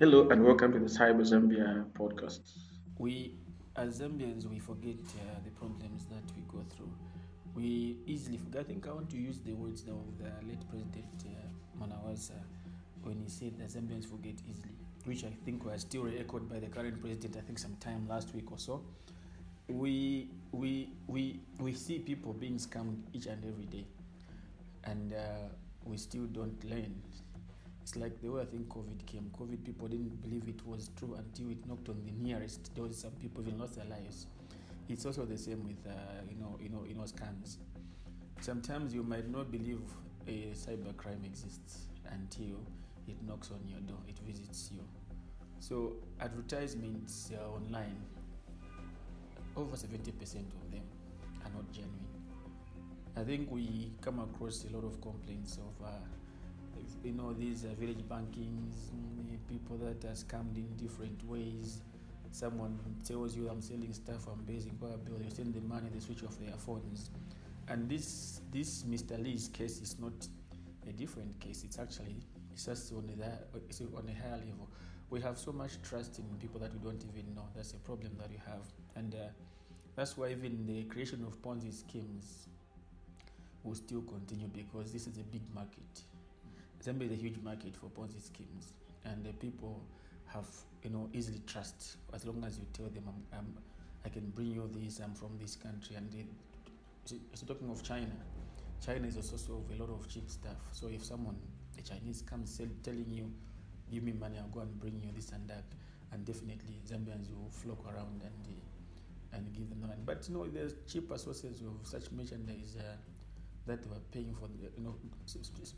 Hello and welcome to the Cyber Zambia podcast. We, as Zambians, we forget uh, the problems that we go through. We easily forget. I think I want to use the words of the late President uh, Mwanawasa when he said that Zambians forget easily, which I think was still echoed by the current president. I think sometime last week or so. We we we we see people being scammed each and every day, and uh, we still don't learn it's like the way I think COVID came. COVID people didn't believe it was true until it knocked on the nearest. Was some people even lost their lives. It's also the same with uh, you know you know you know scams. Sometimes you might not believe a cyber crime exists until it knocks on your door. It visits you. So advertisements uh, online, over seventy percent of them are not genuine. I think we come across a lot of complaints of. Uh, you know these uh, village bankings people that are scammed in different ways. Someone tells you i'm selling stuff i'm basing power bill. You send the money they switch off their phones. And this this mr lee's case is not a different case. It's actually it's just on it's on a higher level. We have so much trust in people that we don't even know. That's a problem that we have. And uh, that's why even the creation of ponzi schemes will still continue because this is a big market Zambia is a huge market for Ponzi schemes, and the people have you know easily trust as long as you tell them I'm, I'm, i can bring you this. I'm from this country, and so talking of China, China is a source of a lot of cheap stuff. So if someone, the Chinese, comes sell, telling you, "Give me money, I'll go and bring you this and that," and definitely Zambians will flock around and and give them the money. But you know, there's cheaper sources of such merchandise. Uh, that they were paying for, the, you know,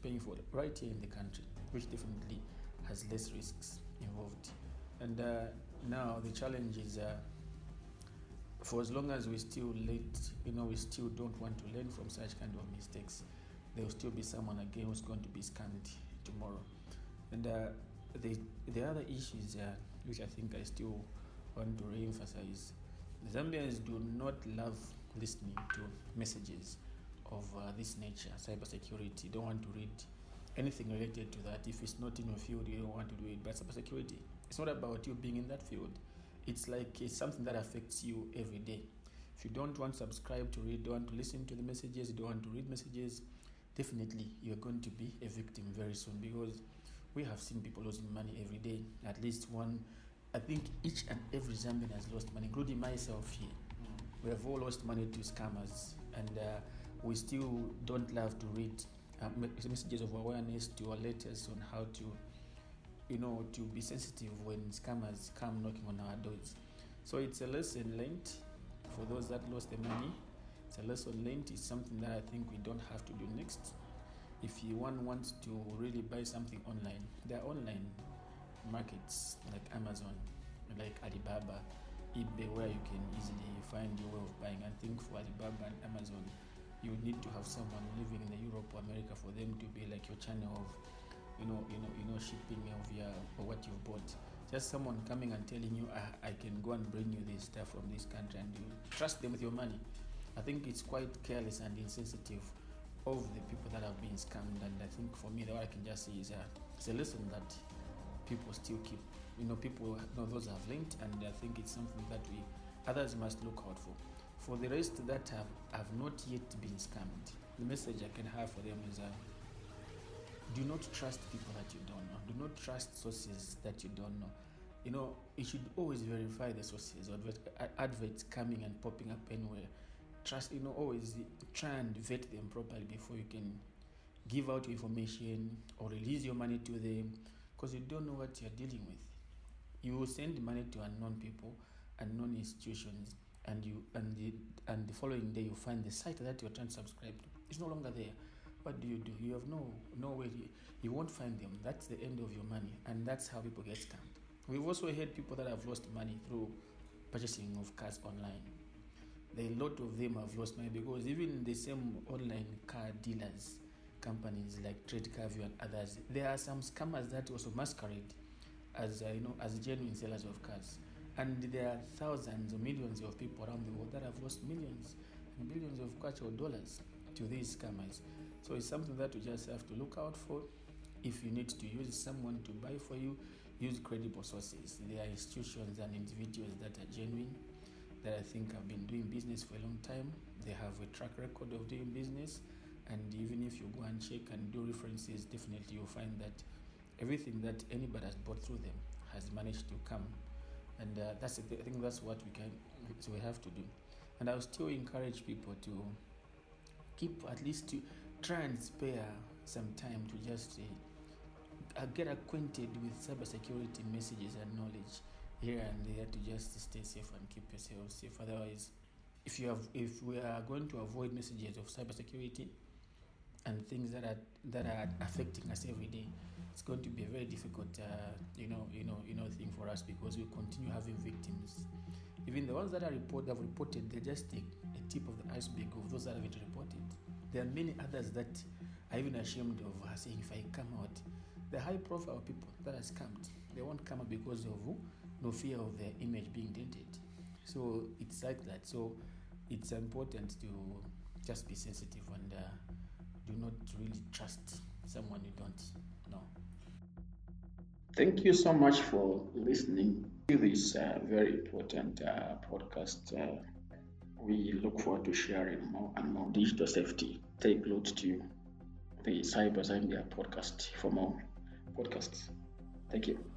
paying for right here in the country, which definitely has less risks involved. And uh, now the challenge is, uh, for as long as we still late, you know, we still don't want to learn from such kind of mistakes. There will still be someone again who's going to be scammed tomorrow. And uh, the the other issues, uh, which I think I still want to re-emphasize, Zambians do not love listening to messages of uh, this nature, cybersecurity. You don't want to read anything related to that. If it's not in your field, you don't want to do it. But cybersecurity, it's not about you being in that field. It's like it's something that affects you every day. If you don't want to subscribe to read, don't want to listen to the messages, you don't want to read messages, definitely you're going to be a victim very soon because we have seen people losing money every day. At least one, I think each and every Zambian has lost money, including myself here. Mm. We have all lost money to scammers, and uh, we still don't love to read uh, messages of awareness to our letters on how to, you know, to be sensitive when scammers come knocking on our doors. So it's a lesson learned for those that lost the money. It's a lesson learned. It's something that I think we don't have to do next. If you one wants to really buy something online, there are online markets like Amazon, like Alibaba, eBay, where you can easily find your way of buying. I think for Alibaba and Amazon, you need to have someone living in Europe or America for them to be like your channel of, you know, you know, you know, shipping of your or what you've bought. Just someone coming and telling you, I, I can go and bring you this stuff from this country, and you trust them with your money. I think it's quite careless and insensitive of the people that have been scammed. And I think for me, the what I can just say is that it's a lesson that people still keep. You know, people you know those have linked, and I think it's something that we others must look out for. For the rest that have, have not yet been scammed, the message I can have for them is uh, do not trust people that you don't know. Do not trust sources that you don't know. You know, you should always verify the sources, advert, adverts coming and popping up anywhere. Trust, you know, always try and vet them properly before you can give out information or release your money to them because you don't know what you're dealing with. You will send money to unknown people, unknown institutions and you and the and the following day you find the site that you're trying to subscribe to is no longer there. What do you do? You have no no way you, you won't find them. That's the end of your money and that's how people get scammed. We've also heard people that have lost money through purchasing of cars online. A lot of them have lost money because even the same online car dealers companies like Trade Carview and others there are some scammers that also masquerade as uh, you know as genuine sellers of cars and there are thousands or millions of people around the world that have lost millions and billions of or dollars to these scammers. So it's something that you just have to look out for. If you need to use someone to buy for you, use credible sources. There are institutions and individuals that are genuine, that I think have been doing business for a long time. They have a track record of doing business, and even if you go and check and do references, definitely you'll find that everything that anybody has bought through them has managed to come. And uh, that's I think that's what we can so we have to do. And I will still encourage people to keep at least to try and spare some time to just uh, get acquainted with cybersecurity messages and knowledge here and there to just stay safe and keep yourself safe. Otherwise, if you have, if we are going to avoid messages of cybersecurity and things that are that are affecting us every day, it's going to be a very difficult, uh, you know, you know, you know, thing for us because we continue having victims. Even the ones that are report have reported, they're just a, a tip of the iceberg of those that haven't reported. There are many others that are even ashamed of saying, if I come out, the high profile people that are scammed, they won't come out because of no fear of their image being tainted. So it's like that. So it's important to just be sensitive and uh, do not really trust someone you don't know. Thank you so much for listening to this uh, very important uh, podcast. Uh, we look forward to sharing more and more digital safety. Take note to the Cyber Zambia podcast for more podcasts. Thank you.